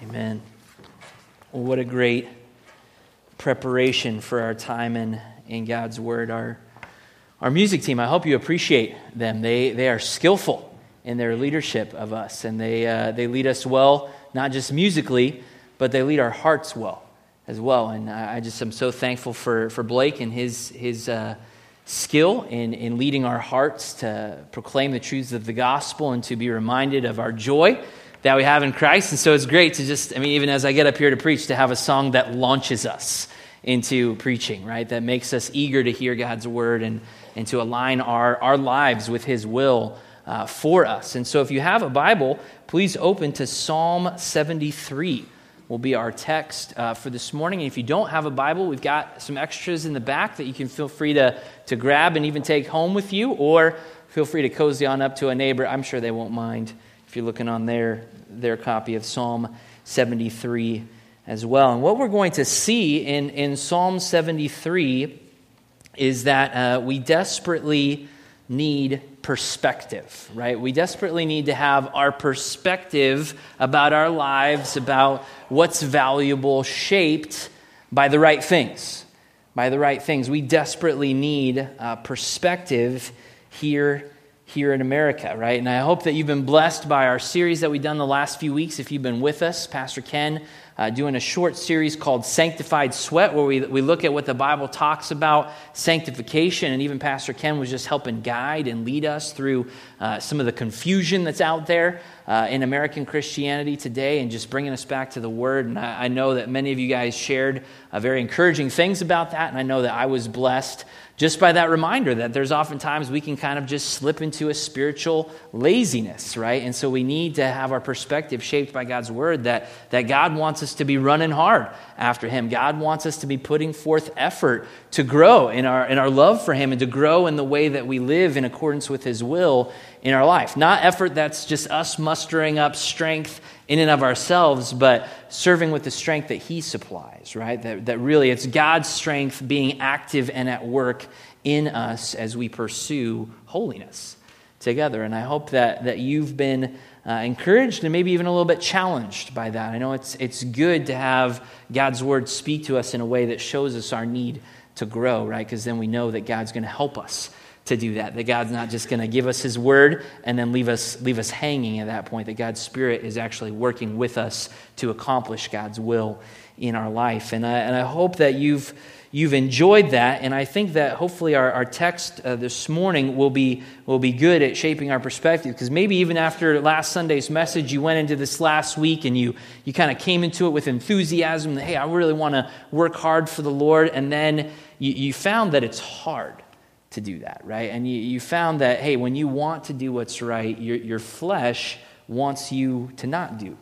Amen. Well, what a great preparation for our time in, in God's Word. Our, our music team, I hope you appreciate them. They, they are skillful in their leadership of us, and they, uh, they lead us well, not just musically, but they lead our hearts well as well. And I, I just am so thankful for, for Blake and his, his uh, skill in, in leading our hearts to proclaim the truths of the gospel and to be reminded of our joy that we have in Christ. And so it's great to just, I mean, even as I get up here to preach, to have a song that launches us into preaching, right? That makes us eager to hear God's word and, and to align our, our lives with his will uh, for us. And so if you have a Bible, please open to Psalm 73 will be our text uh, for this morning. And if you don't have a Bible, we've got some extras in the back that you can feel free to, to grab and even take home with you, or feel free to cozy on up to a neighbor. I'm sure they won't mind if you're looking on their, their copy of Psalm 73 as well. And what we're going to see in, in Psalm 73 is that uh, we desperately need perspective, right? We desperately need to have our perspective about our lives, about what's valuable, shaped by the right things. By the right things. We desperately need uh, perspective here here in America, right? And I hope that you've been blessed by our series that we've done the last few weeks. If you've been with us, Pastor Ken uh, doing a short series called Sanctified Sweat, where we, we look at what the Bible talks about sanctification. And even Pastor Ken was just helping guide and lead us through uh, some of the confusion that's out there uh, in American Christianity today and just bringing us back to the Word. And I, I know that many of you guys shared uh, very encouraging things about that. And I know that I was blessed just by that reminder that there's oftentimes we can kind of just slip into a spiritual laziness, right? And so we need to have our perspective shaped by God's word that, that God wants us to be running hard after Him. God wants us to be putting forth effort to grow in our, in our love for Him and to grow in the way that we live in accordance with His will in our life. Not effort that's just us mustering up strength in and of ourselves, but serving with the strength that He supplies, right? That, that really it's God's strength being active and at work in us as we pursue holiness together. And I hope that, that you've been uh, encouraged and maybe even a little bit challenged by that. I know it's, it's good to have God's word speak to us in a way that shows us our need to grow, right? Because then we know that God's going to help us to do that. That God's not just going to give us His word and then leave us, leave us hanging at that point. That God's Spirit is actually working with us to accomplish God's will in our life. And I, and I hope that you've, you've enjoyed that. And I think that hopefully our, our text uh, this morning will be, will be good at shaping our perspective. Because maybe even after last Sunday's message, you went into this last week and you, you kind of came into it with enthusiasm that, hey, I really want to work hard for the Lord. And then you, you found that it's hard to do that, right? And you, you found that, hey, when you want to do what's right, your, your flesh wants you to not do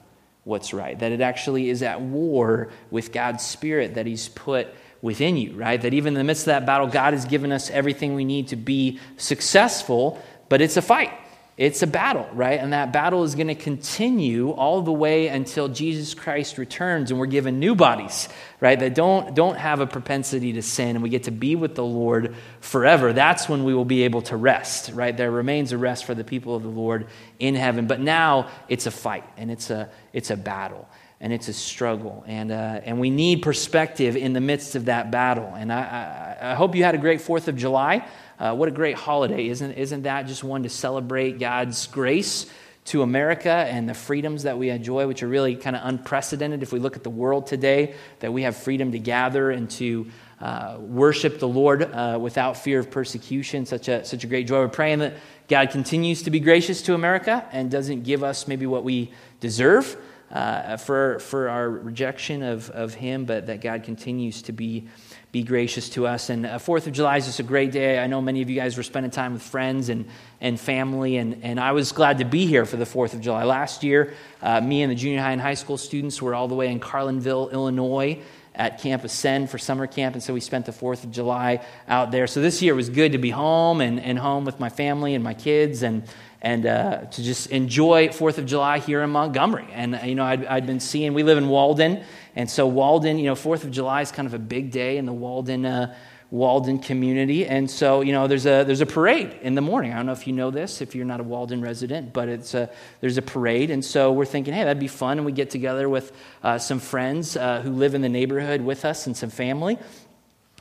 what's right. That it actually is at war with God's Spirit that He's put within you, right? That even in the midst of that battle, God has given us everything we need to be successful, but it's a fight. It's a battle, right? And that battle is going to continue all the way until Jesus Christ returns and we're given new bodies, right? That don't, don't have a propensity to sin and we get to be with the Lord forever. That's when we will be able to rest, right? There remains a rest for the people of the Lord in heaven. But now it's a fight and it's a, it's a battle and it's a struggle. And, uh, and we need perspective in the midst of that battle. And I, I, I hope you had a great 4th of July. Uh, what a great holiday. Isn't, isn't that just one to celebrate God's grace to America and the freedoms that we enjoy, which are really kind of unprecedented if we look at the world today, that we have freedom to gather and to uh, worship the Lord uh, without fear of persecution. Such a, such a great joy. We're praying that God continues to be gracious to America and doesn't give us maybe what we deserve. Uh, for, for our rejection of, of Him, but that God continues to be be gracious to us. And uh, Fourth of July is just a great day. I know many of you guys were spending time with friends and, and family, and, and I was glad to be here for the Fourth of July. Last year, uh, me and the junior high and high school students were all the way in Carlinville, Illinois at Camp Ascend for summer camp, and so we spent the 4th of July out there. So this year was good to be home and, and home with my family and my kids and, and uh, to just enjoy 4th of July here in Montgomery. And, you know, I'd, I'd been seeing, we live in Walden, and so Walden, you know, 4th of July is kind of a big day in the Walden uh, Walden community. And so, you know, there's a, there's a parade in the morning. I don't know if you know this, if you're not a Walden resident, but it's a, there's a parade. And so we're thinking, hey, that'd be fun. And we get together with uh, some friends uh, who live in the neighborhood with us and some family.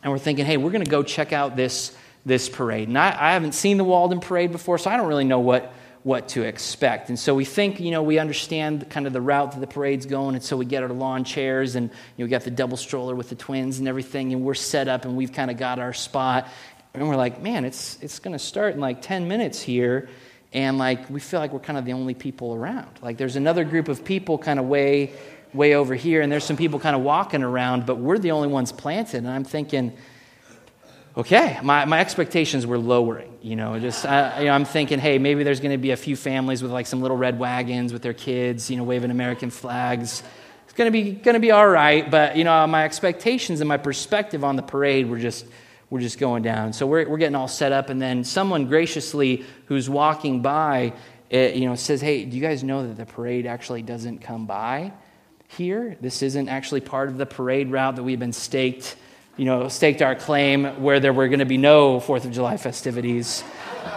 And we're thinking, hey, we're going to go check out this, this parade. And I, I haven't seen the Walden parade before, so I don't really know what what to expect. And so we think, you know, we understand kind of the route that the parade's going, and so we get our lawn chairs, and you know, we got the double stroller with the twins and everything, and we're set up, and we've kind of got our spot. And we're like, man, it's, it's going to start in like 10 minutes here. And like, we feel like we're kind of the only people around. Like, there's another group of people kind of way, way over here, and there's some people kind of walking around, but we're the only ones planted. And I'm thinking, okay, my, my expectations were lowering. You know, just uh, you know, I'm thinking, hey, maybe there's going to be a few families with like some little red wagons with their kids, you know, waving American flags. It's going to be going to be all right, but you know, my expectations and my perspective on the parade were just were just going down. So we're we're getting all set up, and then someone graciously who's walking by, it, eh, you know, says, hey, do you guys know that the parade actually doesn't come by here? This isn't actually part of the parade route that we've been staked you know, staked our claim where there were going to be no Fourth of July festivities.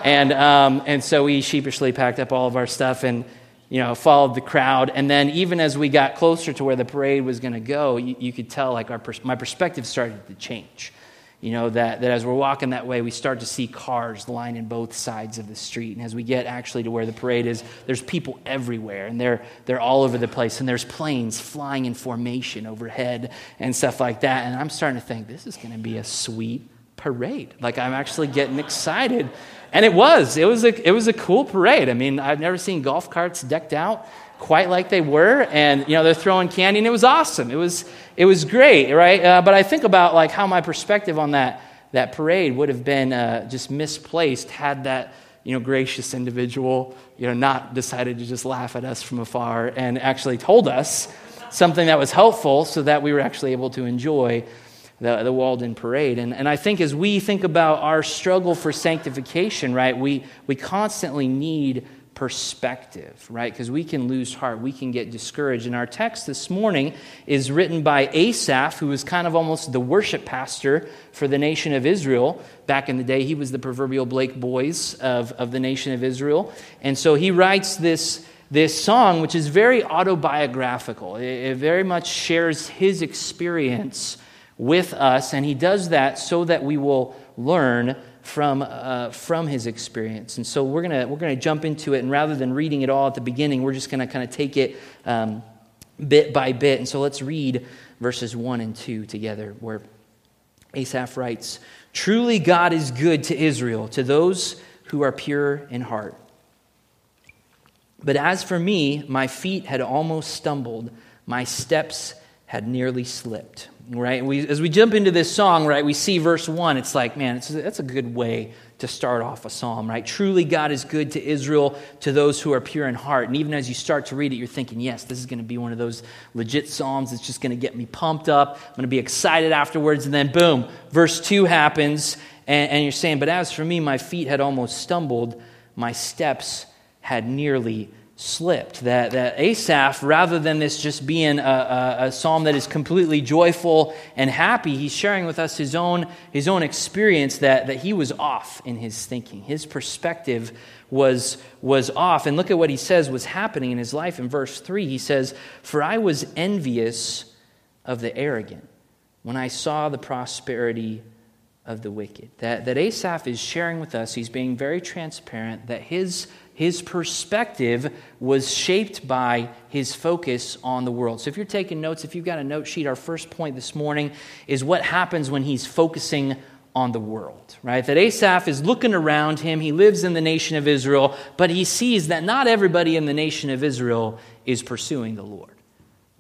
And, um, and so we sheepishly packed up all of our stuff and, you know, followed the crowd. And then even as we got closer to where the parade was going to go, you, you, could tell like our pers- my perspective started to change. You know, that, that as we're walking that way, we start to see cars lining both sides of the street. And as we get actually to where the parade is, there's people everywhere, and they're, they're all over the place. And there's planes flying in formation overhead and stuff like that. And I'm starting to think, this is going to be a sweet parade. Like, I'm actually getting excited. And it was. It was a, it was a cool parade. I mean, I've never seen golf carts decked out quite like they were and you know they're throwing candy and it was awesome it was it was great right uh, but i think about like how my perspective on that that parade would have been uh, just misplaced had that you know gracious individual you know not decided to just laugh at us from afar and actually told us something that was helpful so that we were actually able to enjoy the, the Walden Parade. And, and I think as we think about our struggle for sanctification, right, we, we constantly need perspective, right? Because we can lose heart, we can get discouraged. And our text this morning is written by Asaph, who was kind of almost the worship pastor for the nation of Israel. Back in the day, he was the proverbial Blake Boys of, of the nation of Israel. And so he writes this, this song, which is very autobiographical. It, it very much shares his experience with us, and he does that so that we will learn from, uh, from his experience. And so we're going we're gonna jump into it, and rather than reading it all at the beginning, we're just going to kind of take it um, bit by bit. And so let's read verses 1 and 2 together, where Asaph writes Truly God is good to Israel, to those who are pure in heart. But as for me, my feet had almost stumbled, my steps had nearly slipped right? We, as we jump into this song, right, we see verse 1. It's like, man, it's, that's a good way to start off a psalm, right? Truly, God is good to Israel, to those who are pure in heart. And even as you start to read it, you're thinking, yes, this is going to be one of those legit psalms that's just going to get me pumped up. I'm going to be excited afterwards. And then, boom, verse 2 happens, and, and you're saying, but as for me, my feet had almost stumbled, my steps had nearly slipped. That, that Asaph, rather than this just being a, a, a, psalm that is completely joyful and happy, he's sharing with us his own, his own experience that, that he was off in his thinking. His perspective was, was off. And look at what he says was happening in his life in verse 3. He says, For I was envious of the arrogant when I saw the prosperity of the wicked. That, that Asaph is sharing with us, he's being very transparent, that his his perspective was shaped by his focus on the world. So if you're taking notes, if you've got a note sheet, our first point this morning is what happens when he's focusing on the world, right? That Asaph is looking around him. He lives in the nation of Israel, but he sees that not everybody in the nation of Israel is pursuing the Lord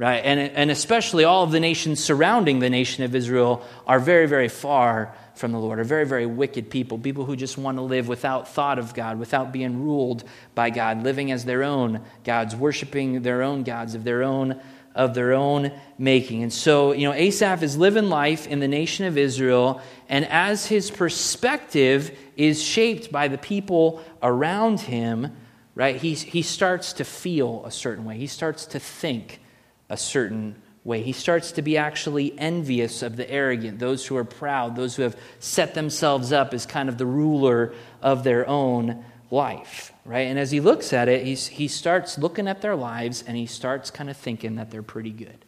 right? And, and especially all of the nations surrounding the nation of Israel are very, very far from the Lord, are very, very wicked people, people who just want to live without thought of God, without being ruled by God, living as their own gods, worshiping their own gods of their own of their own making. And so, you know, Asaph is living life in the nation of Israel, and as his perspective is shaped by the people around him, right, he, he starts to feel a certain way. He starts to think a certain way. He starts to be actually envious of the arrogant, those who are proud, those who have set themselves up as kind of the ruler of their own life, right? And as he looks at it, he's, he starts looking at their lives and he starts kind of thinking that they're pretty good,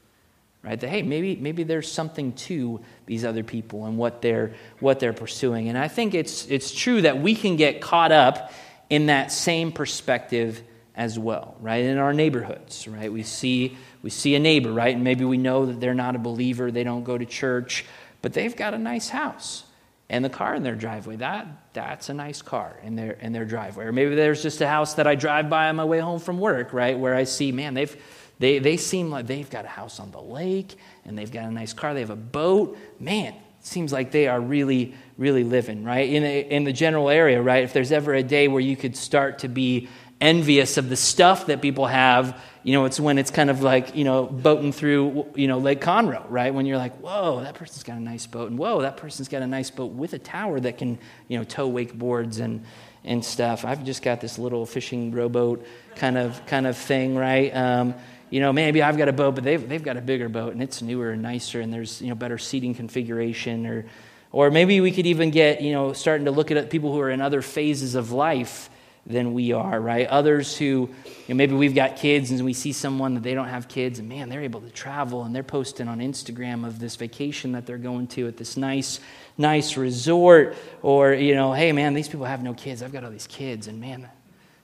right? That, hey, maybe, maybe there's something to these other people and what they're, what they're pursuing. And I think it's, it's true that we can get caught up in that same perspective as well, right? In our neighborhoods, right? We see, we see a neighbor, right? And maybe we know that they're not a believer, they don't go to church, but they've got a nice house and the car in their driveway. That, that's a nice car in their, in their driveway. Or maybe there's just a house that I drive by on my way home from work, right? Where I see, man, they've, they, they seem like they've got a house on the lake and they've got a nice car. They have a boat. Man, seems like they are really, really living, right? In, a, in the general area, right? If there's ever a day where you could start to be envious of the stuff that people have, you know, it's when it's kind of like, you know, boating through, you know, Lake Conroe, right? When you're like, whoa, that person's got a nice boat. And whoa, that person's got a nice boat with a tower that can, you know, tow wakeboards and, and stuff. I've just got this little fishing rowboat kind of, kind of thing, right? Um, you know, maybe I've got a boat, but they've, they've got a bigger boat and it's newer and nicer and there's, you know, better seating configuration or, or maybe we could even get, you know, starting to look at people who are in other phases of life than we are, right? Others who, you know, maybe we've got kids and we see someone that they don't have kids and man, they're able to travel and they're posting on Instagram of this vacation that they're going to at this nice, nice resort. Or, you know, hey man, these people have no kids. I've got all these kids and man,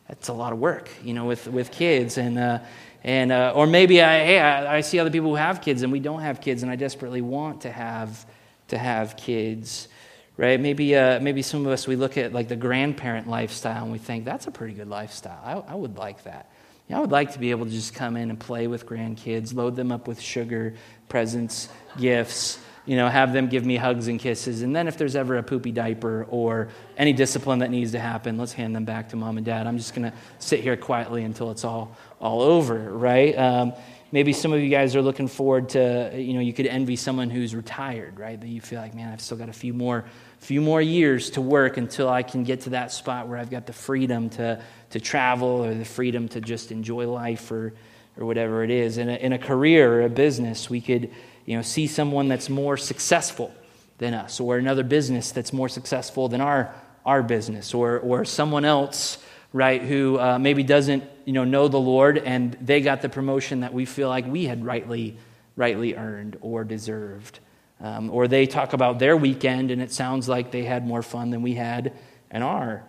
that's a lot of work, you know, with, with kids. And, uh, and, uh, or maybe I, hey, I, I see other people who have kids and we don't have kids and I desperately want to have, to have kids right? Maybe, uh, maybe some of us, we look at like the grandparent lifestyle and we think, that's a pretty good lifestyle. I, I would like that. I would like to be able to just come in and play with grandkids, load them up with sugar, presents, gifts, you know, have them give me hugs and kisses. And then if there's ever a poopy diaper or any discipline that needs to happen, let's hand them back to mom and dad. I'm just going to sit here quietly until it's all, all over, right? Um, maybe some of you guys are looking forward to, you know, you could envy someone who's retired, right? That you feel like, man, I've still got a few more few more years to work until I can get to that spot where I've got the freedom to, to travel or the freedom to just enjoy life or, or whatever it is. In a, in a career or a business, we could you know, see someone that's more successful than us or another business that's more successful than our, our business or, or someone else right who uh, maybe doesn't you know, know the lord and they got the promotion that we feel like we had rightly rightly earned or deserved um, or they talk about their weekend and it sounds like they had more fun than we had in our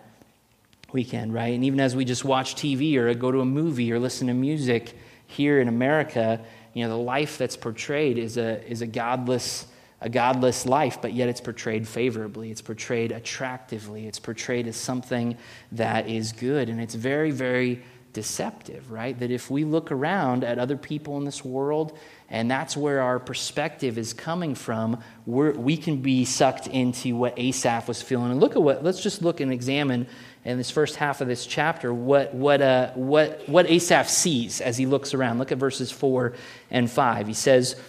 weekend, right? And even as we just watch TV or go to a movie or listen to music here in America, you know, the life that's portrayed is a, is a godless a godless life, but yet it's portrayed favorably. It's portrayed attractively. It's portrayed as something that is good. And it's very, very deceptive, right? That if we look around at other people in this world and that's where our perspective is coming from. We can be sucked into what Asaph was feeling. And look at what, let's just look and examine in this first half of this chapter what, what, uh, what, what Asaph sees as he looks around. Look at verses 4 and 5. He says,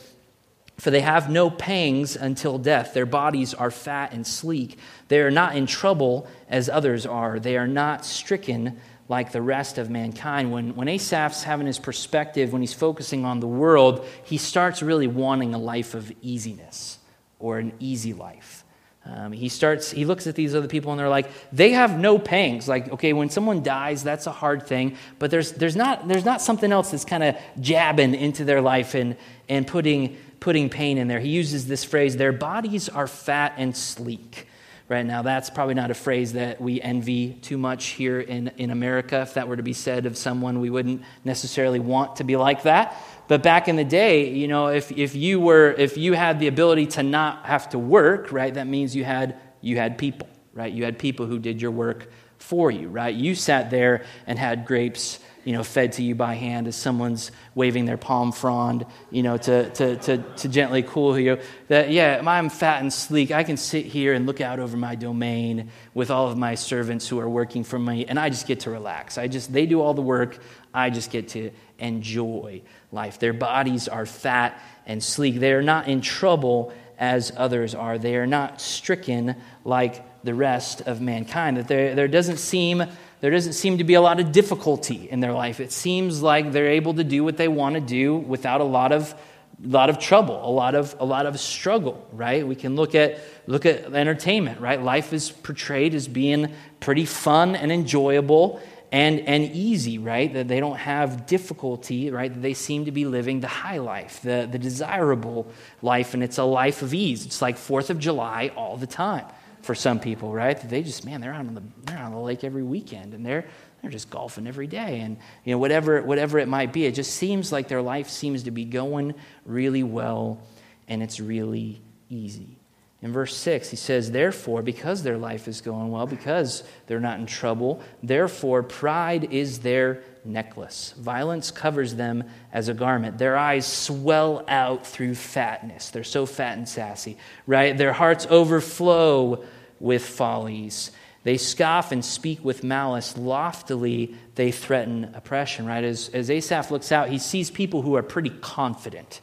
For they have no pangs until death. Their bodies are fat and sleek. They are not in trouble as others are. They are not stricken like the rest of mankind. When, when Asaph's having his perspective, when he's focusing on the world, he starts really wanting a life of easiness or an easy life. Um, he starts, he looks at these other people and they're like, they have no pangs. Like, okay, when someone dies, that's a hard thing, but there's, there's, not, there's not something else that's kind of jabbing into their life and, and putting, putting pain in there. He uses this phrase, their bodies are fat and sleek right now. That's probably not a phrase that we envy too much here in, in America. If that were to be said of someone, we wouldn't necessarily want to be like that. But back in the day, you know, if, if you were if you had the ability to not have to work, right, that means you had you had people, right? You had people who did your work for you, right? You sat there and had grapes you know, fed to you by hand as someone's waving their palm frond, you know, to, to, to, to gently cool you. That, yeah, I'm fat and sleek. I can sit here and look out over my domain with all of my servants who are working for me, and I just get to relax. I just, they do all the work. I just get to enjoy life. Their bodies are fat and sleek. They are not in trouble as others are. They are not stricken like the rest of mankind. That there, there doesn't seem there doesn't seem to be a lot of difficulty in their life. It seems like they're able to do what they want to do without a lot of lot of trouble, a lot of, a lot of struggle, right? We can look at, look at entertainment, right? Life is portrayed as being pretty fun and enjoyable and, and easy, right? That they don't have difficulty, right? That they seem to be living the high life, the, the desirable life, and it's a life of ease. It's like Fourth of July all the time for some people, right? They just, man, they're out on the, they're on the lake every weekend, and they're, they're just golfing every day and you know whatever whatever it might be it just seems like their life seems to be going really well and it's really easy in verse 6 he says therefore because their life is going well because they're not in trouble therefore pride is their necklace violence covers them as a garment their eyes swell out through fatness they're so fat and sassy right their hearts overflow with follies they scoff and speak with malice. Loftily, they threaten oppression, right? As, as Asaph looks out, he sees people who are pretty confident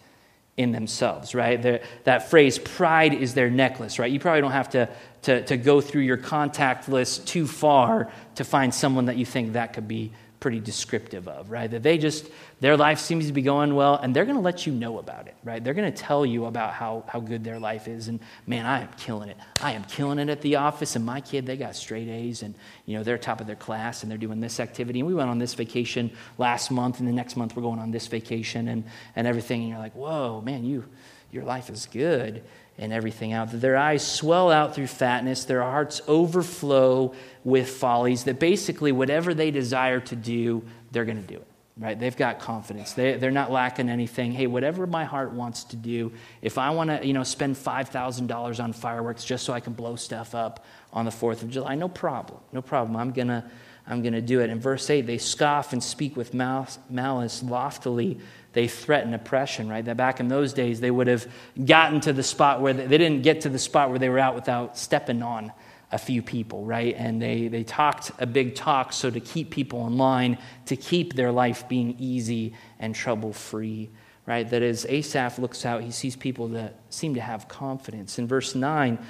in themselves, right? They're, that phrase, pride is their necklace, right? You probably don't have to, to, to go through your contact list too far to find someone that you think that could be pretty descriptive of, right? That they just, their life seems to be going well, and they're going to let you know about it, right? They're going to tell you about how, how good their life is. And man, I am killing it. I am killing it at the office, and my kid, they got straight A's, and you know, they're top of their class, and they're doing this activity. And we went on this vacation last month, and the next month we're going on this vacation and, and everything. And you're like, whoa, man, you, your life is good and everything out. Their eyes swell out through fatness, their hearts overflow with follies, that basically whatever they desire to do, they're going to do it. Right? They've got confidence. They, they're not lacking anything. Hey, whatever my heart wants to do, if I want to, you know, spend $5,000 on fireworks just so I can blow stuff up on the 4th of July, no problem. No problem. I'm going to I'm going to do it. In verse 8, they scoff and speak with malice loftily they threaten oppression, right? That back in those days, they would have gotten to the spot where they, they didn't get to the spot where they were out without stepping on a few people, right? And they, they talked a big talk so to keep people in line, to keep their life being easy and trouble free, right? That as Asaph looks out, he sees people that seem to have confidence. In verse 9, it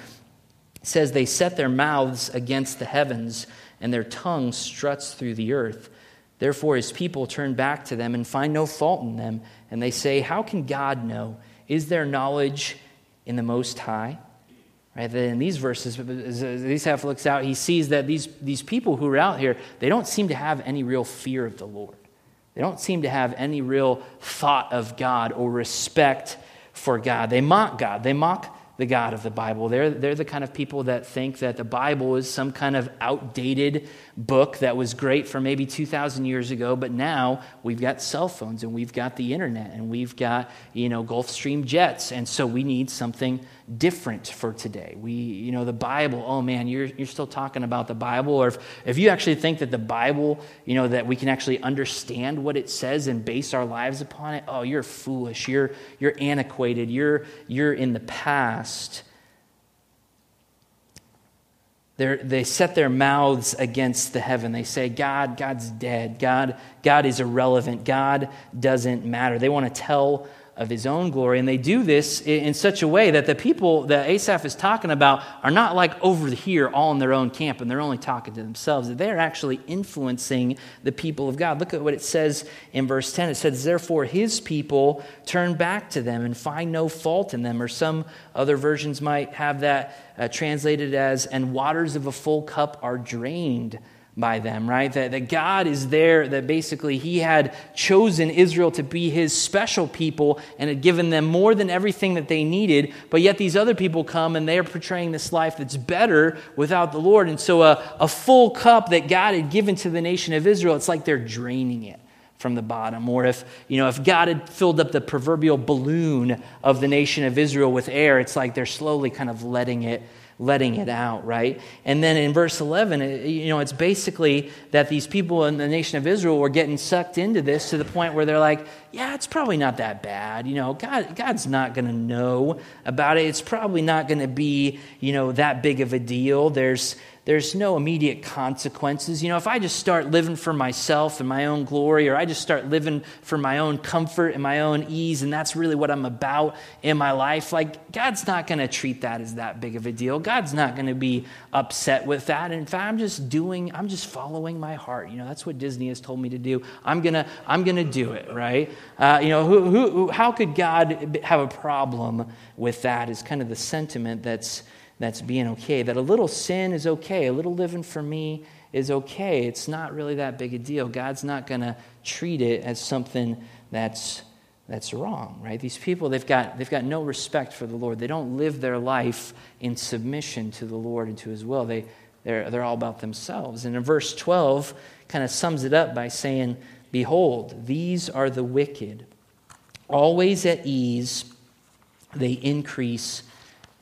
says, They set their mouths against the heavens, and their tongue struts through the earth. Therefore, his people turn back to them and find no fault in them. And they say, How can God know? Is there knowledge in the Most High? Right? Then in these verses, as Asaph looks out, he sees that these, these people who are out here, they don't seem to have any real fear of the Lord. They don't seem to have any real thought of God or respect for God. They mock God. They mock the God of the Bible. They're, they're the kind of people that think that the Bible is some kind of outdated book that was great for maybe 2,000 years ago, but now we've got cell phones and we've got the internet and we've got, you know, Gulfstream jets. And so we need something different for today. We, you know, the Bible, oh man, you're, you're still talking about the Bible. Or if, if you actually think that the Bible, you know, that we can actually understand what it says and base our lives upon it, oh, you're foolish. You're, you're antiquated. You're, you're in the past. They're, they set their mouths against the heaven. They say, God, God's dead. God, God is irrelevant. God doesn't matter. They want to tell of his own glory. And they do this in such a way that the people that Asaph is talking about are not like over here all in their own camp and they're only talking to themselves. They're actually influencing the people of God. Look at what it says in verse 10. It says, Therefore, his people turn back to them and find no fault in them. Or some other versions might have that uh, translated as, And waters of a full cup are drained by them, right? That, that God is there, that basically He had chosen Israel to be His special people and had given them more than everything that they needed. But yet these other people come and they are portraying this life that's better without the Lord. And so a, a full cup that God had given to the nation of Israel, it's like they're draining it from the bottom or if you know if god had filled up the proverbial balloon of the nation of israel with air it's like they're slowly kind of letting it letting it out, right? And then in verse 11, you know, it's basically that these people in the nation of Israel were getting sucked into this to the point where they're like, yeah, it's probably not that bad. You know, God, God's not going to know about it. It's probably not going to be, you know, that big of a deal. There's, there's no immediate consequences. You know, if I just start living for myself and my own glory, or I just start living for my own comfort and my own ease, and that's really what I'm about in my life, like God's not going to treat that as that big of a deal. God's not going to be upset with that. In fact, I'm just doing, I'm just following my heart. You know, that's what Disney has told me to do. I'm gonna, I'm gonna do it, right? Uh, you know, who, who, how could God have a problem with that? Is kind of the sentiment that's that's being okay. That a little sin is okay. A little living for me is okay. It's not really that big a deal. God's not going to treat it as something that's that's wrong, right? These people, they've got, they've got no respect for the Lord. They don't live their life in submission to the Lord and to his will. They, they're, they're all about themselves. And in verse 12, kind of sums it up by saying, Behold, these are the wicked, always at ease, they increase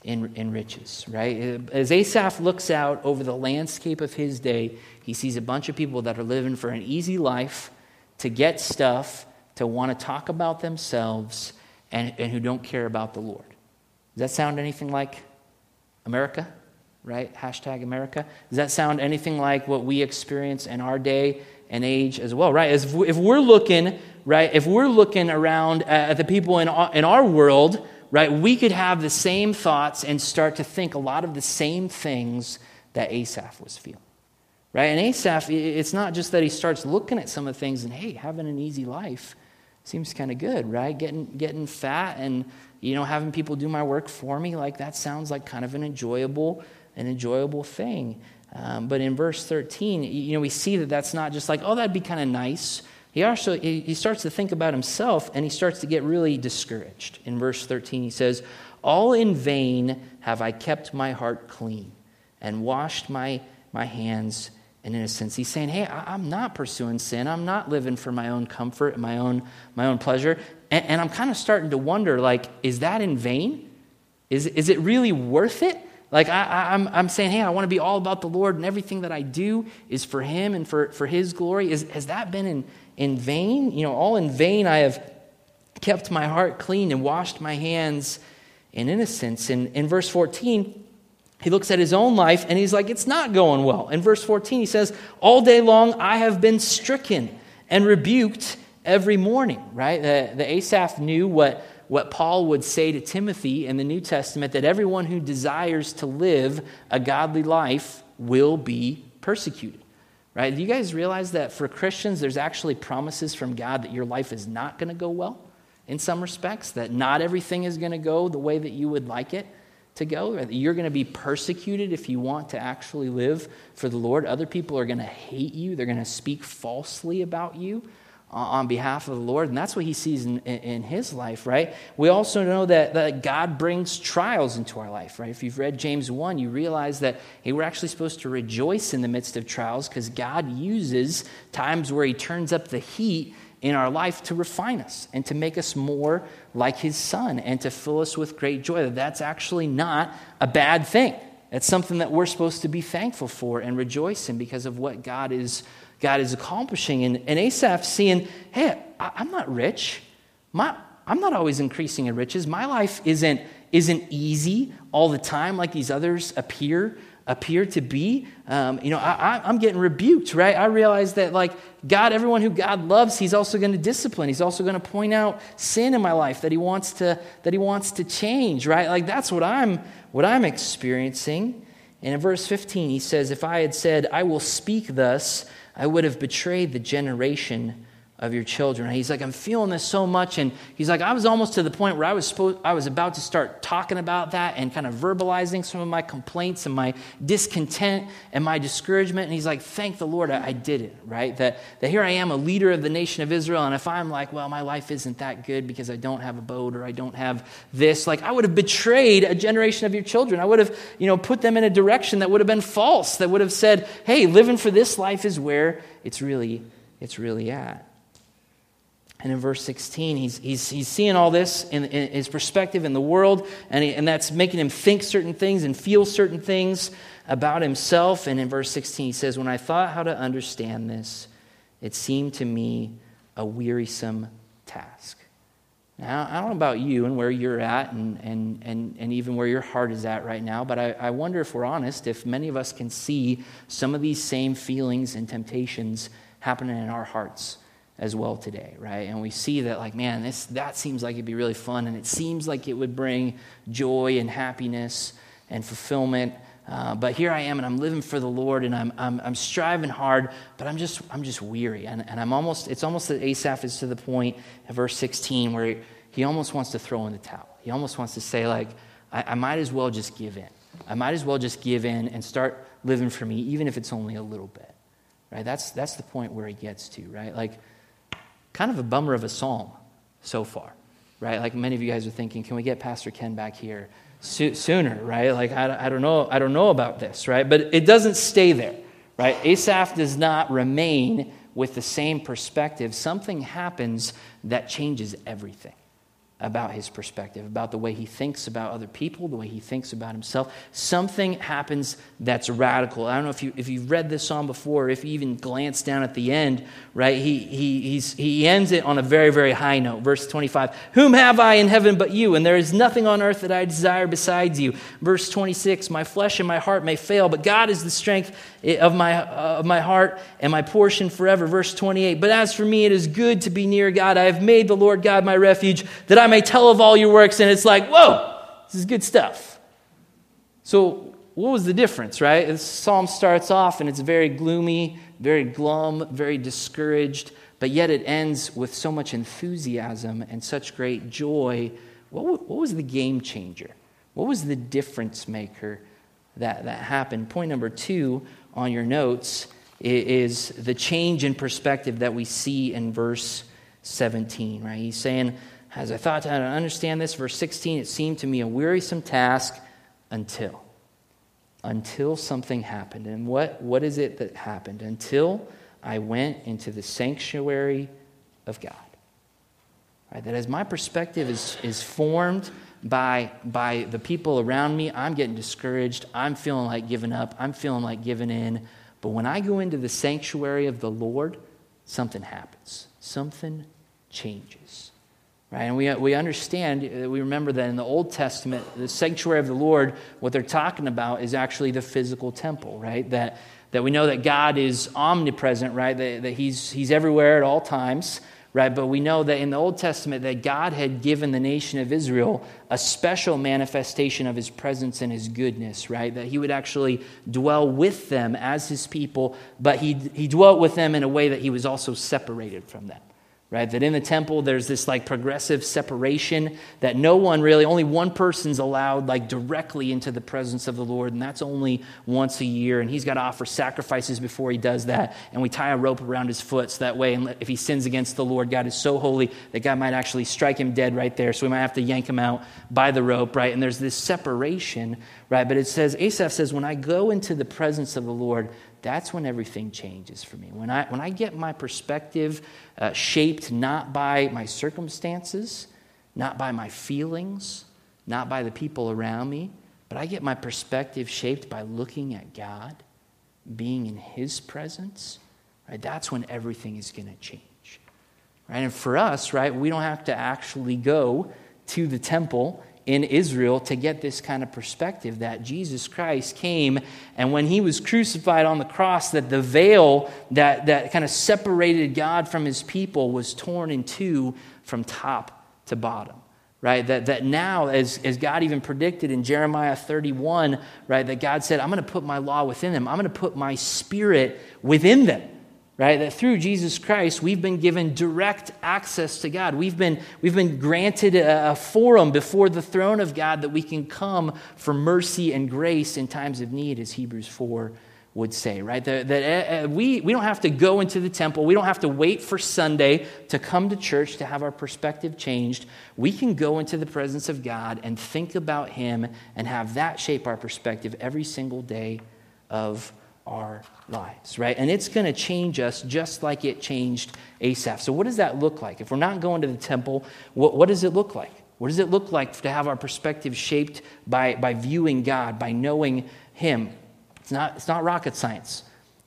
in, in riches, right? Uh, as Asaph looks out over the landscape of his day, he sees a bunch of people that are living for an easy life, to get stuff, to want to talk about themselves, and, and who don't care about the Lord. Does that sound anything like America? Right? Hashtag America. Does that sound anything like what we experience in our day and age as well? Right? As if we're looking, right, if we're looking around at the people in our, in our world, right, we could have the same thoughts and start to think a lot of the same things that Asaph was feeling. Right? And Asaph, it's not just that he starts looking at some of the things and, hey, having an easy life seems kind of good, right? Getting, getting fat and, you know, having people do my work for me, like that sounds like kind of an enjoyable, an enjoyable thing. Um, but in verse 13, you know, we see that that's not just like, oh, that'd be kind of nice he also he starts to think about himself and he starts to get really discouraged. In verse 13, he says, All in vain have I kept my heart clean and washed my, my hands in innocence. He's saying, Hey, I'm not pursuing sin. I'm not living for my own comfort and my own, my own pleasure. And, and I'm kind of starting to wonder, like, is that in vain? Is, is it really worth it? Like, I, am I'm, I'm saying, hey, I want to be all about the Lord, and everything that I do is for Him and for, for His glory. Is, has that been in, in vain? You know, all in vain I have kept my heart clean and washed my hands in innocence. And in verse 14, he looks at his own life and he's like, it's not going well. In verse 14, he says, All day long I have been stricken and rebuked every morning, right? The, the Asaph knew what, what Paul would say to Timothy in the New Testament that everyone who desires to live a godly life will be persecuted. Right? Do you guys realize that for Christians, there's actually promises from God that your life is not going to go well in some respects, that not everything is going to go the way that you would like it to go, that you're going to be persecuted if you want to actually live for the Lord. Other people are going to hate you, they're going to speak falsely about you on behalf of the Lord. And that's what he sees in, in, his life, right? We also know that, that God brings trials into our life, right? If you've read James 1, you realize that hey, we're actually supposed to rejoice in the midst of trials because God uses times where he turns up the heat in our life to refine us and to make us more like his son and to fill us with great joy. That that's actually not a bad thing. It's something that we're supposed to be thankful for and rejoice in because of what God is God is accomplishing. And, and Asaph seeing, hey, I, am not rich. My, I'm not always increasing in riches. My life isn't, isn't easy all the time like these others appear appear to be. Um, you know, I, I'm getting rebuked, right? I realize that, like, God, everyone who God loves, He's also going to discipline. He's also going to point out sin in my life that He wants to that He wants to change, right? Like that's what I'm what I'm experiencing. And in verse 15, he says, If I had said, I will speak thus, I would have betrayed the generation of your children. He's like, I'm feeling this so much. And he's like, I was almost to the point where I was, supposed, I was about to start talking about that and kind of verbalizing some of my complaints and my discontent and my discouragement. And he's like, thank the Lord I, I did it, right? That, that here I am, a leader of the nation of Israel. And if I'm like, well, my life isn't that good because I don't have a boat or I don't have this, like I would have betrayed a generation of your children. I would have, you know, put them in a direction that would have been false, that would have said, hey, living for this life is where it's really, it's really at. And in verse 16, he's, he's, he's seeing all this in, in his perspective in the world, and, he, and that's making him think certain things and feel certain things about himself. And in verse 16, he says, When I thought how to understand this, it seemed to me a wearisome task. Now, I don't know about you and where you're at and, and, and, and even where your heart is at right now, but I, I wonder if we're honest, if many of us can see some of these same feelings and temptations happening in our hearts as well today, right? And we see that, like, man, this, that seems like it'd be really fun, and it seems like it would bring joy and happiness and fulfillment. Uh, but here I am, and I'm living for the Lord, and I'm, I'm, I'm striving hard, but I'm just, I'm just weary. And, and I'm almost, it's almost that Asaph is to the point at verse 16 where he, he almost wants to throw in the towel. He almost wants to say, like, I, I might as well just give in. I might as well just give in and start living for me, even if it's only a little bit. Right? That's, that's the point where he gets to, right? Like, kind of a bummer of a psalm so far, right? Like many of you guys are thinking, can we get Pastor Ken back here so- sooner, right? Like, I, I, don't know, I don't know about this, right? But it doesn't stay there, right? Asaph does not remain with the same perspective. Something happens that changes everything about his perspective, about the way he thinks about other people, the way he thinks about himself. Something happens that's radical. I don't know if, you, if you've read this song before, if you even glance down at the end, right? He, he, he ends it on a very, very high note. Verse 25 Whom have I in heaven but you? And there is nothing on earth that I desire besides you. Verse 26 My flesh and my heart may fail, but God is the strength of my, uh, of my heart and my portion forever. Verse 28 But as for me, it is good to be near God. I have made the Lord God my refuge, that I may tell of all your works. And it's like, whoa, this is good stuff. So, what was the difference, right? This psalm starts off and it's very gloomy, very glum, very discouraged, but yet it ends with so much enthusiasm and such great joy. What, what was the game changer? What was the difference maker that, that happened? Point number two on your notes is the change in perspective that we see in verse 17, right? He's saying, as I thought to understand this, verse 16, it seemed to me a wearisome task until. Until something happened. And what, what is it that happened? Until I went into the sanctuary of God. Right, that as my perspective is, is formed by, by the people around me, I'm getting discouraged. I'm feeling like giving up. I'm feeling like giving in. But when I go into the sanctuary of the Lord, something happens. Something changes. Right? And we, we understand, uh, we remember that in the Old Testament, the sanctuary of the Lord, what they're talking about is actually the physical temple, right? That, that we know that God is omnipresent, right? That, that he's, he's everywhere at all times, right? But we know that in the Old Testament, that God had given the nation of Israel a special manifestation of his presence and his goodness, right? That he would actually dwell with them as his people, but he, he dwelt with them in a way that he was also separated from them right? That in the temple, there's this like progressive separation that no one really, only one person's allowed like directly into the presence of the Lord, and that's only once a year. And he's got to offer sacrifices before he does that. And we tie a rope around his foot so that way, if he sins against the Lord, God is so holy that God might actually strike him dead right there. So we might have to yank him out by the rope, right? And there's this separation, right? But it says, Asaph says, when I go into the presence of the Lord, that's when everything changes for me. When I, when I get my perspective uh, shaped not by my circumstances, not by my feelings, not by the people around me, but I get my perspective shaped by looking at God, being in His presence, right? That's when everything is going to change. Right? And for us, right, we don't have to actually go to the temple in Israel to get this kind of perspective that Jesus Christ came and when he was crucified on the cross that the veil that, that kind of separated God from his people was torn in two from top to bottom right? That, that now as, as god even predicted in jeremiah 31 right that god said i'm going to put my law within them. I'm going to put my spirit within them right? That through Jesus Christ, we've been given direct access to God. We've been, we've been granted a, a, forum before the throne of God that we can come for mercy and grace in times of need, as Hebrews 4 would say, right? That, that uh, we, we don't have to go into the temple. We don't have to wait for Sunday to come to church to have our perspective changed. We can go into the presence of God and think about Him and have that shape our perspective every single day of our lives, right? And it's going to change us just like it changed Asaph. So, what does that look like? If we're not going to the temple, what, what does it look like? What does it look like to have our perspective shaped by, by viewing God, by knowing Him? It's not, it's not rocket science.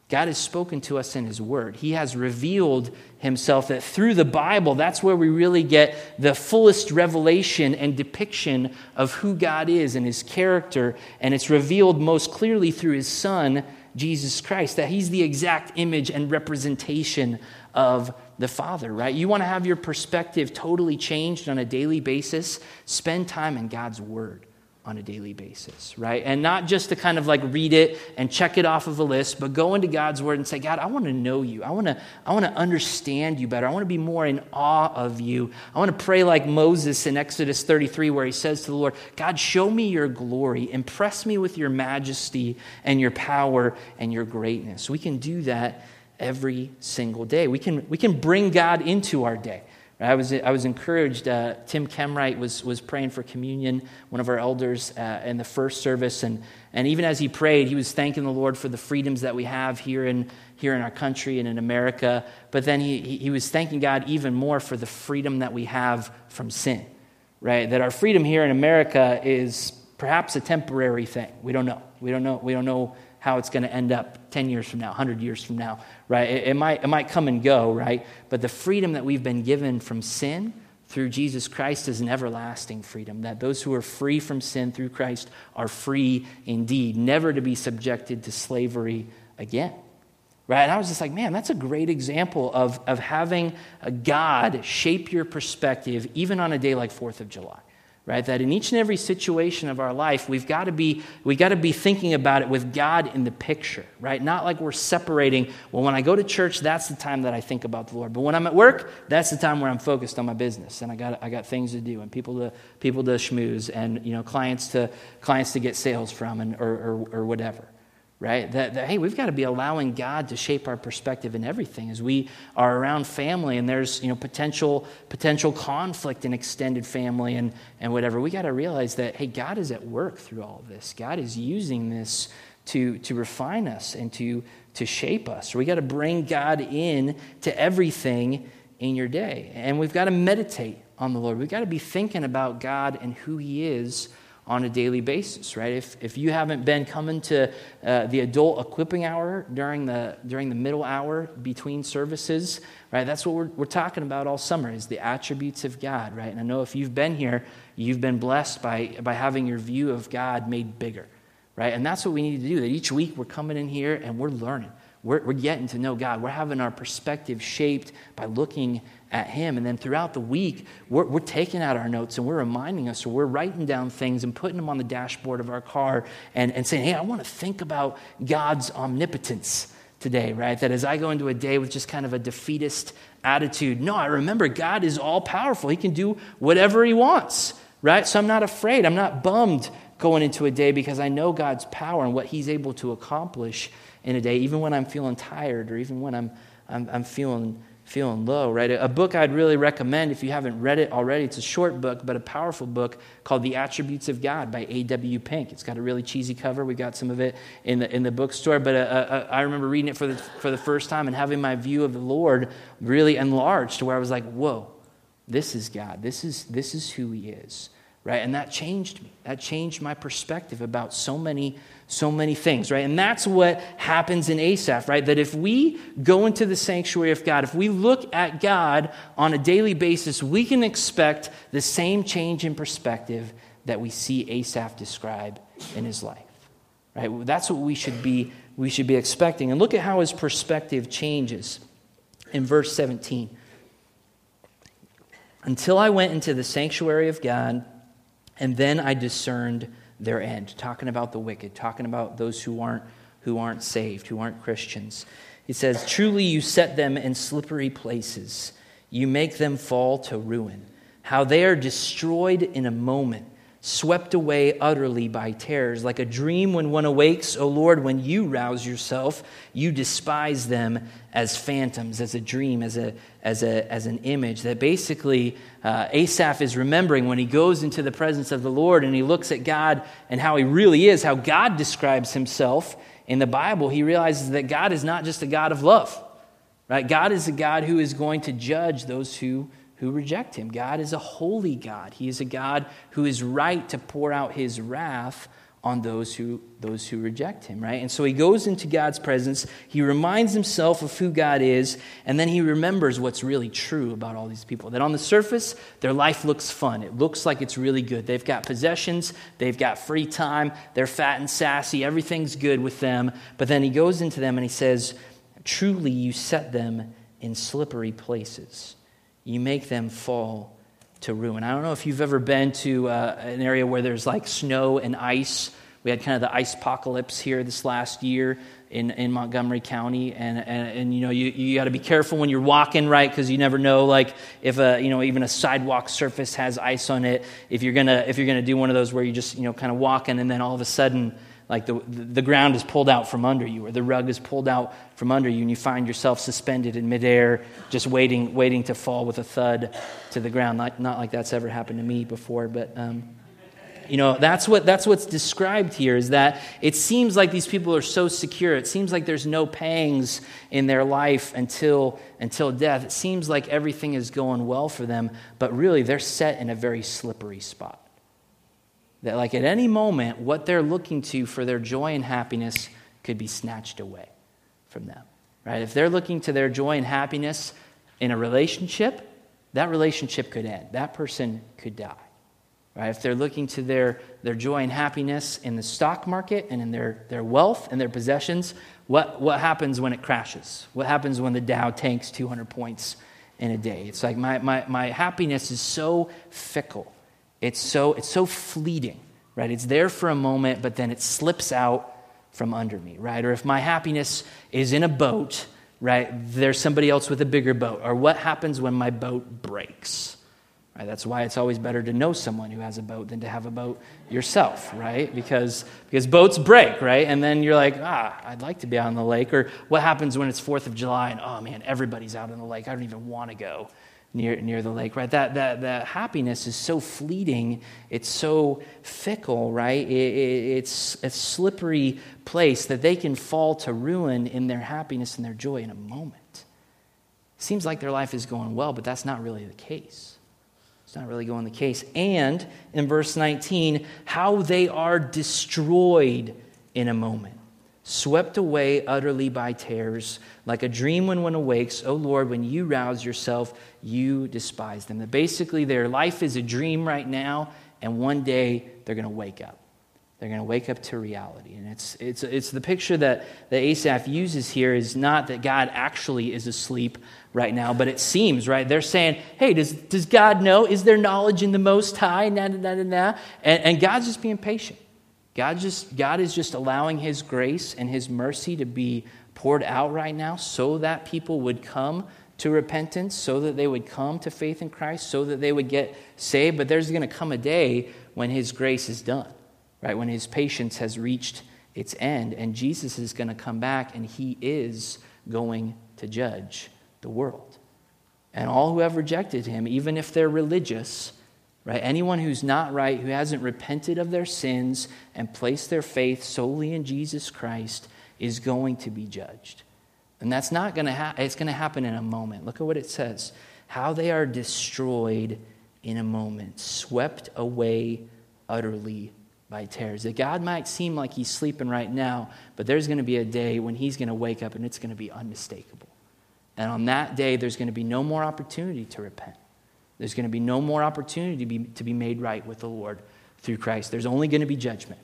God has spoken to us in His Word. He has revealed Himself that through the Bible, that's where we really get the fullest revelation and depiction of who God is and His character. And it's revealed most clearly through His Son, Jesus Christ, that He's the exact image and representation of the Father, right? You want to have your perspective totally changed on a daily basis? Spend time in God's Word on a daily basis, right? And not just to kind of like read it and check it off of a list, but go into God's word and say, God, I want to know you. I want to, I want to understand you better. I want to be more in awe of you. I want to pray like Moses in Exodus 33, where he says to the Lord, God, show me your glory. Impress me with your majesty and your power and your greatness. We can do that every single day. We can, we can bring God into our day. I was, I was encouraged. Uh, Tim Kemwright was, was praying for communion, one of our elders uh, in the first service. And, and even as he prayed, he was thanking the Lord for the freedoms that we have here in, here in our country and in America. But then he, he was thanking God even more for the freedom that we have from sin, right? That our freedom here in America is perhaps a temporary thing. We don't know. We don't know. We don't know how it's going to end up 10 years from now, 100 years from now, right? It, it, might, it might come and go, right? But the freedom that we've been given from sin through Jesus Christ is an everlasting freedom. That those who are free from sin through Christ are free indeed, never to be subjected to slavery again. Right? And I was just like, man, that's a great example of, of having a God shape your perspective, even on a day like 4th of July right that in each and every situation of our life we've got to be we got to be thinking about it with god in the picture right? Not like we're separating well when i go to church that's the time that i think about the lord. But when i'm at work that's the time where i'm focused on my business and i got i got things to do and people to people to schmooze and you know clients to clients to get sales from and or, or, or whatever right? That, that, hey, we've got to be allowing God to shape our perspective in everything as we are around family and there's you know potential potential conflict in extended family and, and whatever. We got to realize that hey, God is at work through all of this. God is using this to, to refine us and to, to shape us. We got to bring God in to everything in your day. And we've got to meditate on the Lord. We've got to be thinking about God and who He is on a daily basis, right? If, if you haven't been coming to uh, the adult equipping hour during the, during the middle hour between services, right, that's what we're, we're talking about all summer is the attributes of God, right? And I know if you've been here, you've been blessed by, by having your view of God made bigger, right? And that's what we need to do, that each week we're coming in here and we're learning. We're, we're getting to know God. We're having our perspective shaped by looking at Him. And then throughout the week, we're, we're taking out our notes and we're reminding us, or we're writing down things and putting them on the dashboard of our car and, and saying, hey, I want to think about God's omnipotence today, right? That as I go into a day with just kind of a defeatist attitude, no, I remember God is all powerful. He can do whatever He wants, right? So I'm not afraid. I'm not bummed going into a day because I know God's power and what He's able to accomplish in a day, even when I'm feeling tired or even when I'm, I'm, I'm feeling feeling low, right? A book I'd really recommend if you haven't read it already. It's a short book, but a powerful book called The Attributes of God by A.W. Pink. It's got a really cheesy cover. We got some of it in the, in the bookstore, but uh, uh, I remember reading it for the, for the first time and having my view of the Lord really enlarged to where I was like, whoa, this is God. This is, this is who He is, right? And that changed me. That changed my perspective about so many so many things, right? And that's what happens in Asaph, right? That if we go into the sanctuary of God, if we look at God on a daily basis, we can expect the same change in perspective that we see Asaph describe in his life. Right? That's what we should be we should be expecting. And look at how his perspective changes in verse 17. Until I went into the sanctuary of God, and then I discerned their end, talking about the wicked, talking about those who aren't, who aren't saved, who aren't Christians. He says, Truly you set them in slippery places, you make them fall to ruin. How they are destroyed in a moment swept away utterly by terrors. Like a dream when one awakes, O Lord, when you rouse yourself, you despise them as phantoms, as a dream, as, a, as, a, as an image. That basically uh, Asaph is remembering when he goes into the presence of the Lord and he looks at God and how he really is, how God describes himself in the Bible, he realizes that God is not just a God of love. Right? God is a God who is going to judge those who who reject him. God is a holy God. He is a God who is right to pour out his wrath on those who, those who reject him, right? And so he goes into God's presence, he reminds himself of who God is, and then he remembers what's really true about all these people. That on the surface, their life looks fun. It looks like it's really good. They've got possessions, they've got free time, they're fat and sassy, everything's good with them. But then he goes into them and he says, Truly, you set them in slippery places, you make them fall to ruin. I don't know if you've ever been to uh, an area where there's like snow and ice. We had kind of the ice apocalypse here this last year in, in Montgomery County, and, and, and you know you, you got to be careful when you're walking, right? Because you never know, like if a you know even a sidewalk surface has ice on it. If you're gonna if you're gonna do one of those where you just you know kind of walking, and then all of a sudden like the, the ground is pulled out from under you or the rug is pulled out from under you and you find yourself suspended in midair just waiting waiting to fall with a thud to the ground. Not, not like that's ever happened to me before but um, you know that's what that's what's described here is that it seems like these people are so secure. It seems like there's no pangs in their life until until death. It seems like everything is going well for them but really they're set in a very slippery spot that, like, at any moment, what they're looking to for their joy and happiness could be snatched away from them, right? If they're looking to their joy and happiness in a relationship, that relationship could end. That person could die, right? If they're looking to their, their joy and happiness in the stock market and in their, their wealth and their possessions, what, what happens when it crashes? What happens when the Dow tanks 200 points in a day? It's like my, my, my happiness is so fickle it's so, it's so fleeting, right? It's there for a moment, but then it slips out from under me, right? Or if my happiness is in a boat, right, there's somebody else with a bigger boat. Or what happens when my boat breaks? Right? That's why it's always better to know someone who has a boat than to have a boat yourself, right? Because, because boats break, right? And then you're like, ah, I'd like to be out on the lake. Or what happens when it's 4th of July and, oh man, everybody's out on the lake. I don't even want to go near, near the lake, right? That, that, that happiness is so fleeting, it's so fickle, right? It, it, it's a slippery place that they can fall to ruin in their happiness and their joy in a moment. Seems like their life is going well, but that's not really the case. It's not really going the case. And in verse 19, how they are destroyed in a moment swept away utterly by terrors, like a dream when one awakes. O Lord, when you rouse yourself, you despise them. That basically their life is a dream right now, and one day they're going to wake up. They're going to wake up to reality. And it's, it's, it's the picture that, that Asaph uses here is not that God actually is asleep right now, but it seems, right? They're saying, hey, does, does God know? Is there knowledge in the Most High? Nah, nah, nah, nah. And, and God's just being patient. God, just, God is just allowing His grace and His mercy to be poured out right now so that people would come to repentance, so that they would come to faith in Christ, so that they would get saved. But there's going to come a day when His grace is done, right? When His patience has reached its end, and Jesus is going to come back and He is going to judge the world. And all who have rejected Him, even if they're religious, Right? Anyone who's not right, who hasn't repented of their sins and placed their faith solely in Jesus Christ, is going to be judged. And that's not going to happen. It's going to happen in a moment. Look at what it says. How they are destroyed in a moment, swept away utterly by terrors. That God might seem like he's sleeping right now, but there's going to be a day when he's going to wake up and it's going to be unmistakable. And on that day, there's going to be no more opportunity to repent. There's going to be no more opportunity to be, to be made right with the Lord through Christ. There's only going to be judgment.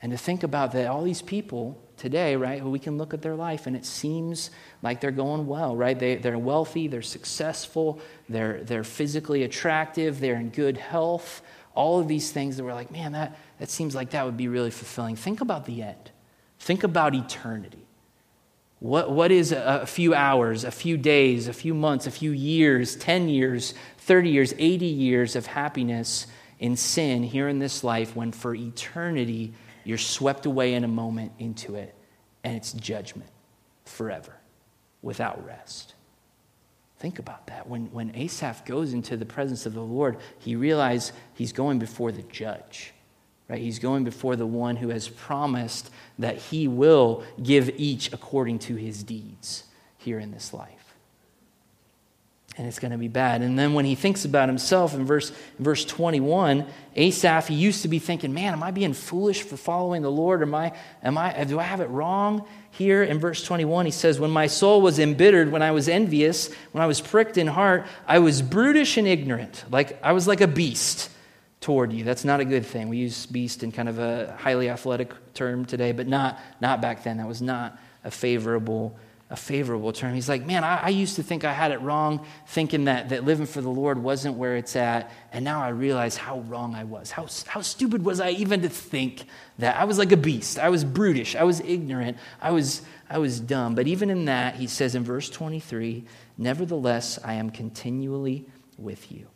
And to think about that, all these people today, right, we can look at their life and it seems like they're going well, right? They, they're wealthy, they're successful, they're, they're physically attractive, they're in good health. All of these things that we're like, man, that, that seems like that would be really fulfilling. Think about the end, think about eternity. What, what is a, few hours, a few days, a few months, a few years, 10 years, 30 years, 80 years of happiness in sin here in this life when for eternity you're swept away in a moment into it and it's judgment forever without rest? Think about that. When, when Asaph goes into the presence of the Lord, he realizes he's going before the judge. Right? He's going before the one who has promised that he will give each according to his deeds here in this life. and it's going to be bad. And then when he thinks about himself in verse, in verse 21, Asaph, he used to be thinking, man, am I being foolish for following the Lord? Am I, am I, do I have it wrong? Here in verse 21, he says, When my soul was embittered, when I was envious, when I was pricked in heart, I was brutish and ignorant. Like I was like a beast toward you. That's not a good thing. We use beast in kind of a highly athletic term today, but not, not back then. That was not a favorable a favorable term. He's like, man, I, I, used to think I had it wrong, thinking that, that living for the Lord wasn't where it's at. And now I realize how wrong I was. How, how stupid was I even to think that? I was like a beast. I was brutish. I was ignorant. I was, I was dumb. But even in that, he says in verse 23, Nevertheless, I am continually with you.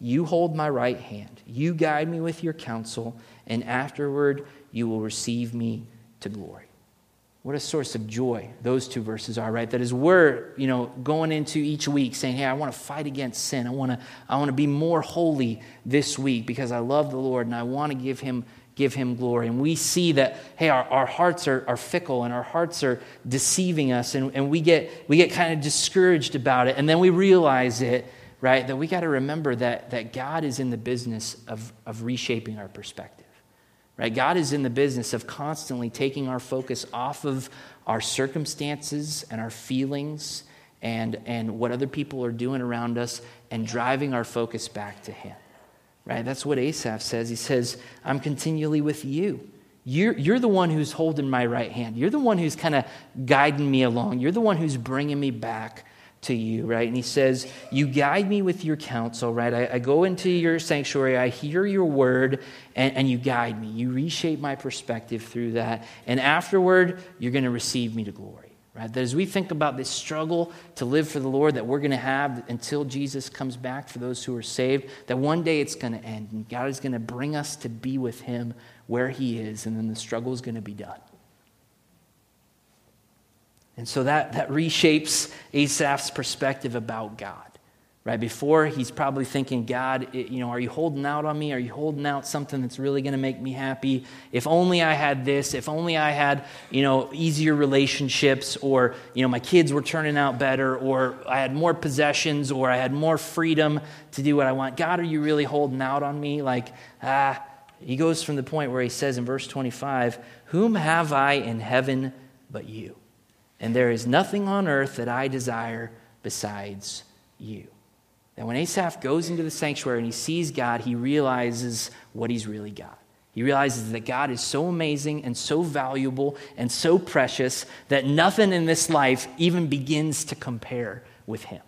You hold my right hand. You guide me with your counsel, and afterward you will receive me to glory. What a source of joy those two verses are, right? That is we're, you know, going into each week saying, hey, I want to fight against sin. I want to, I want to be more holy this week because I love the Lord and I want to give him, give him glory. And we see that, hey, our, our hearts are, are fickle and our hearts are deceiving us and, and we get, we get kind of discouraged about it. And then we realize it, right? That we got to remember that, that God is in the business of, of reshaping our perspective. Right? God is in the business of constantly taking our focus off of our circumstances and our feelings and, and what other people are doing around us and driving our focus back to Him. Right? That's what Asaph says. He says, I'm continually with you. You're, you're the one who's holding my right hand. You're the one who's kind of guiding me along. You're the one who's bringing me back to you, right? And he says, You guide me with your counsel, right? I, I go into your sanctuary, I hear your word, and, and you guide me. You reshape my perspective through that. And afterward, you're going to receive me to glory, right? That as we think about this struggle to live for the Lord that we're going to have until Jesus comes back for those who are saved, that one day it's going to end, and God is going to bring us to be with him where he is, and then the struggle is going to be done. And so that, that reshapes Asaph's perspective about God. Right before he's probably thinking, God, you know, are you holding out on me? Are you holding out something that's really going to make me happy? If only I had this. If only I had, you know, easier relationships, or you know, my kids were turning out better, or I had more possessions, or I had more freedom to do what I want. God, are you really holding out on me? Like, ah. He goes from the point where he says in verse 25, "Whom have I in heaven but you?" And there is nothing on earth that I desire besides you. That when Asaph goes into the sanctuary and he sees God, he realizes what he's really got. He realizes that God is so amazing and so valuable and so precious that nothing in this life even begins to compare with him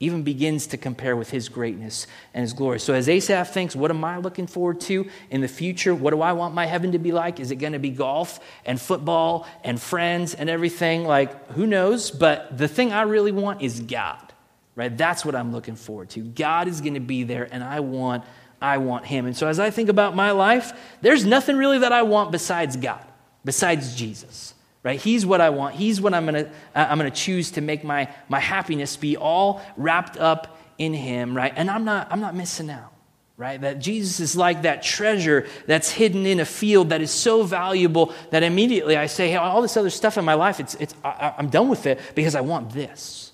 even begins to compare with his greatness and his glory. So, as Asaph thinks, what am I looking forward to in the future? What do I want my heaven to be like? Is it going to be golf and football and friends and everything? Like, who knows? But the thing I really want is God, right? That's what I'm looking forward to. God is going to be there, and I want. I want him. And so as I think about my life, there's nothing really that I want besides God, besides Jesus right? He's what i want. He's what i'm to uh, i'm to choose to make my my happiness be all wrapped up in him right? And i'm not i'm not missing out right? That jesus is like that treasure that's hidden in a field that is so valuable that immediately i say hey all this other stuff in my life it's it's I, i'm done with it because i want this.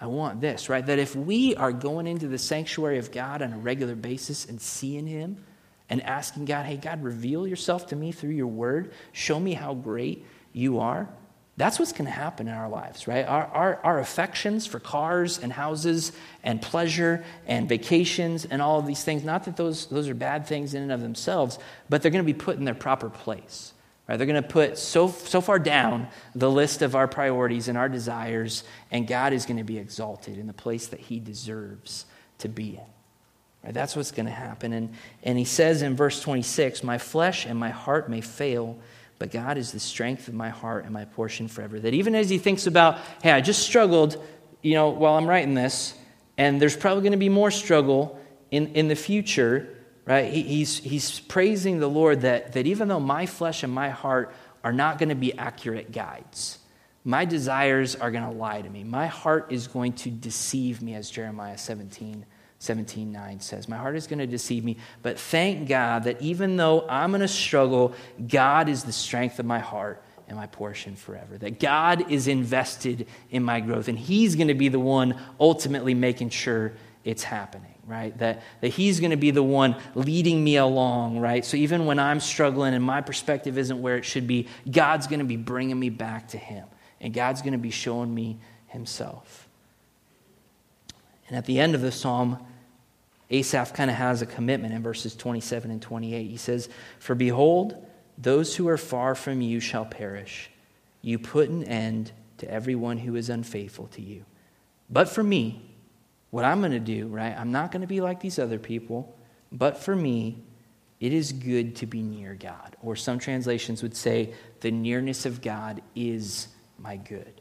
I want this right? That if we are going into the sanctuary of god on a regular basis and seeing him and asking god hey god reveal yourself to me through your word. Show me how great you are, that's what's going to happen in our lives, right? Our, our, our, affections for cars and houses and pleasure and vacations and all of these things, not that those, those are bad things in and of themselves, but they're going to be put in their proper place, right? They're going to put so, so far down the list of our priorities and our desires, and God is going to be exalted in the place that He deserves to be in. Right? That's what's going to happen. And, and He says in verse 26 My flesh and my heart may fail but God is the strength of my heart and my portion forever. That even as he thinks about, hey, I just struggled, you know, while I'm writing this, and there's probably going to be more struggle in, in the future, right? He, he's, he's praising the Lord that, that even though my flesh and my heart are not going to be accurate guides, my desires are going to lie to me. My heart is going to deceive me, as Jeremiah 17 17 9 says. My heart is going to deceive me, but thank God that even though I'm going to struggle, God is the strength of my heart and my portion forever. That God is invested in my growth, and He's going to be the one ultimately making sure it's happening, right? That, that He's going to be the one leading me along, right? So even when I'm struggling and my perspective isn't where it should be, God's going to be bringing me back to Him, and God's going to be showing me Himself. And at the end of the psalm, Asaph kind of has a commitment in verses 27 and 28. He says, For behold, those who are far from you shall perish. You put an end to everyone who is unfaithful to you. But for me, what I'm going to do, right? I'm not going to be like these other people, but for me, it is good to be near God. Or some translations would say, the nearness of God is my good.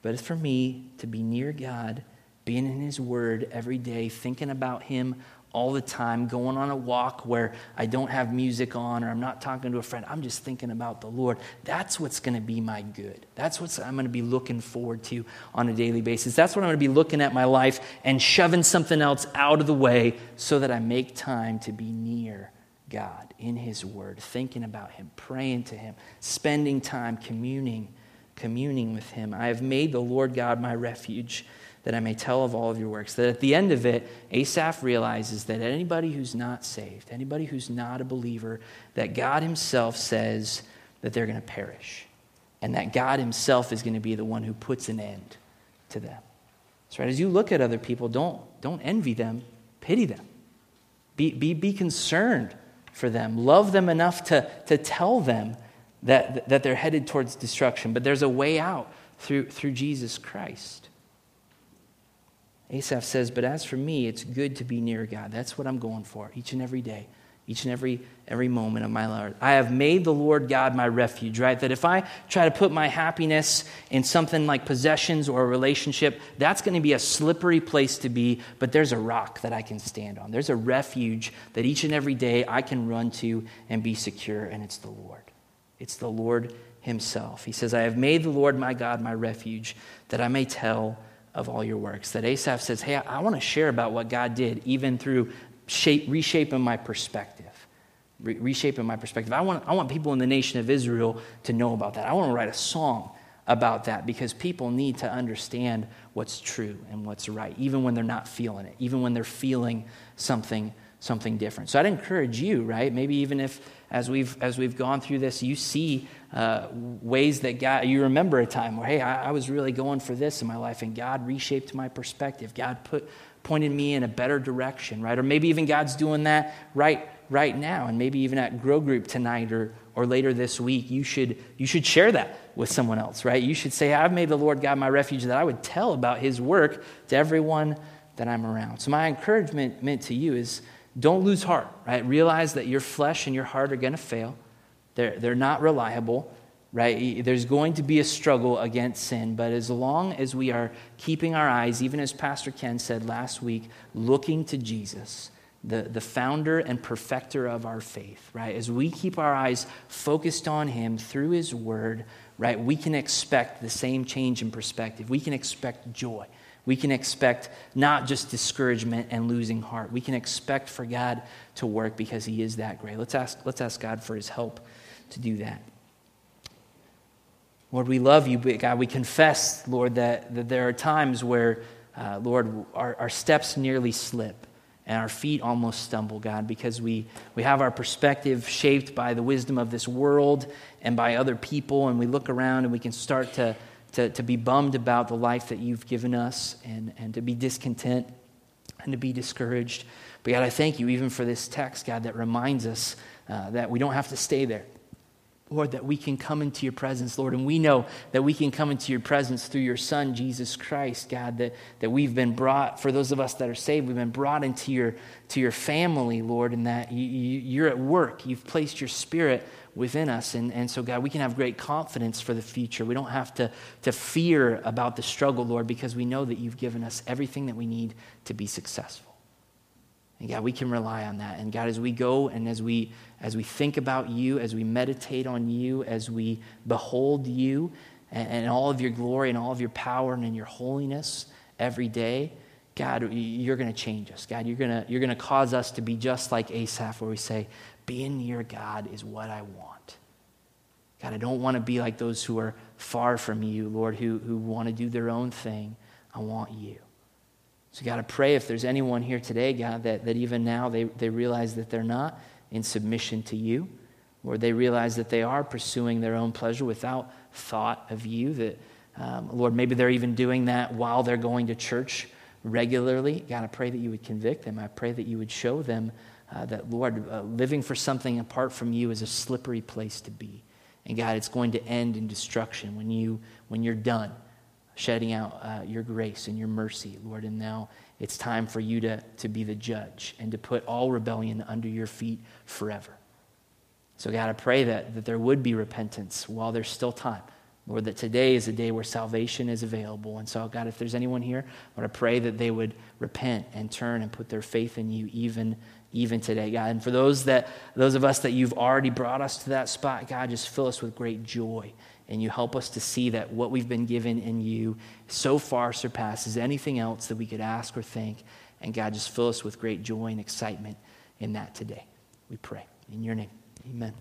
But for me, to be near God, being in His Word every day, thinking about Him all the time, going on a walk where I don't have music on or I'm not talking to a friend. I'm just thinking about the Lord. That's what's going to be my good. That's what I'm going to be looking forward to on a daily basis. That's what I'm going to be looking at my life and shoving something else out of the way so that I make time to be near God in His Word, thinking about Him, praying to Him, spending time communing, communing with Him. I have made the Lord God my refuge that I may tell of all of your works. That at the end of it, Asaph realizes that anybody who's not saved, anybody who's not a believer, that God Himself says that they're going to perish. And that God Himself is going to be the one who puts an end to them. So, right, as you look at other people, don't, don't envy them, pity them. Be, be, be concerned for them. Love them enough to, to tell them that, that they're headed towards destruction. But there's a way out through, through Jesus Christ. Asaph says, But as for me, it's good to be near God. That's what I'm going for each and every day, each and every, every moment of my life. I have made the Lord God my refuge, right? That if I try to put my happiness in something like possessions or a relationship, that's going to be a slippery place to be, but there's a rock that I can stand on. There's a refuge that each and every day I can run to and be secure, and it's the Lord. It's the Lord Himself. He says, I have made the Lord my God my refuge, that I may tell of all your works. That Asaph says, Hey, I, want to share about what God did, even through shape, reshaping my perspective. Re- reshaping my perspective. I want, I want people in the nation of Israel to know about that. I want to write a song about that because people need to understand what's true and what's right, even when they're not feeling it, even when they're feeling something something different. So I'd encourage you, right? Maybe even if as we've as we've gone through this, you see uh, ways that God, you remember a time where, hey, I, I, was really going for this in my life, and God reshaped my perspective. God put pointed me in a better direction, right? Or maybe even God's doing that right right now, and maybe even at Grow Group tonight or or later this week. You should you should share that with someone else, right? You should say, I've made the Lord God my refuge, that I would tell about His work to everyone that I'm around. So my encouragement meant to you is don't lose heart, right? Realize that your flesh and your heart are going to fail. They're, they're not reliable, right? There's going to be a struggle against sin, but as long as we are keeping our eyes, even as Pastor Ken said last week, looking to Jesus, the, the founder and perfecter of our faith, right? As we keep our eyes focused on him through his word, right, we can expect the same change in perspective. We can expect joy. We can expect not just discouragement and losing heart. We can expect for God to work because He is that great. Let's ask, let's ask God for His help to do that. Lord, we love you, but God, we confess, Lord, that, that there are times where, uh, Lord, our, our steps nearly slip and our feet almost stumble, God, because we, we have our perspective shaped by the wisdom of this world and by other people, and we look around and we can start to to, to be bummed about the life that you've given us and, and to be discontent and to be discouraged. But God, I thank you even for this text, God, that reminds us uh, that we don't have to stay there. Lord, that we can come into your presence, Lord. And we know that we can come into your presence through your Son, Jesus Christ, God, that, that we've been brought, for those of us that are saved, we've been brought into your, to your family, Lord, and that you, you, you're at work. You've placed your Spirit within us. And, and so, God, we can have great confidence for the future. We don't have to, to fear about the struggle, Lord, because we know that you've given us everything that we need to be successful. And God, we can rely on that. And God, as we go and as we as we think about you, as we meditate on you, as we behold you and, and all of your glory and all of your power and in your holiness every day, God, you're going to change us. God, you're going to you're going to cause us to be just like Asaph, where we say, being near God is what I want. God, I don't want to be like those who are far from you, Lord, who, who want to do their own thing. I want you. So, God, I pray if there's anyone here today, God, that, that even now they, they realize that they're not in submission to you, or they realize that they are pursuing their own pleasure without thought of you, that, um, Lord, maybe they're even doing that while they're going to church regularly. God, I pray that you would convict them. I pray that you would show them uh, that, Lord, uh, living for something apart from you is a slippery place to be. And God, it's going to end in destruction when, you, when you're done shedding out uh, your grace and your mercy, Lord. And now it's time for you to, to be the judge and to put all rebellion under your feet forever. So, God, I pray that, that there would be repentance while there's still time. Lord, that today is a day where salvation is available. And so, God, if there's anyone here, Lord, I pray that they would repent and turn and put their faith in you even, even today, God. And for those, that, those of us that you've already brought us to that spot, God, just fill us with great joy and you help us to see that what we've been given in you so far surpasses anything else that we could ask or think. And God, just fill us with great joy and excitement in that today. We pray. In your name, amen.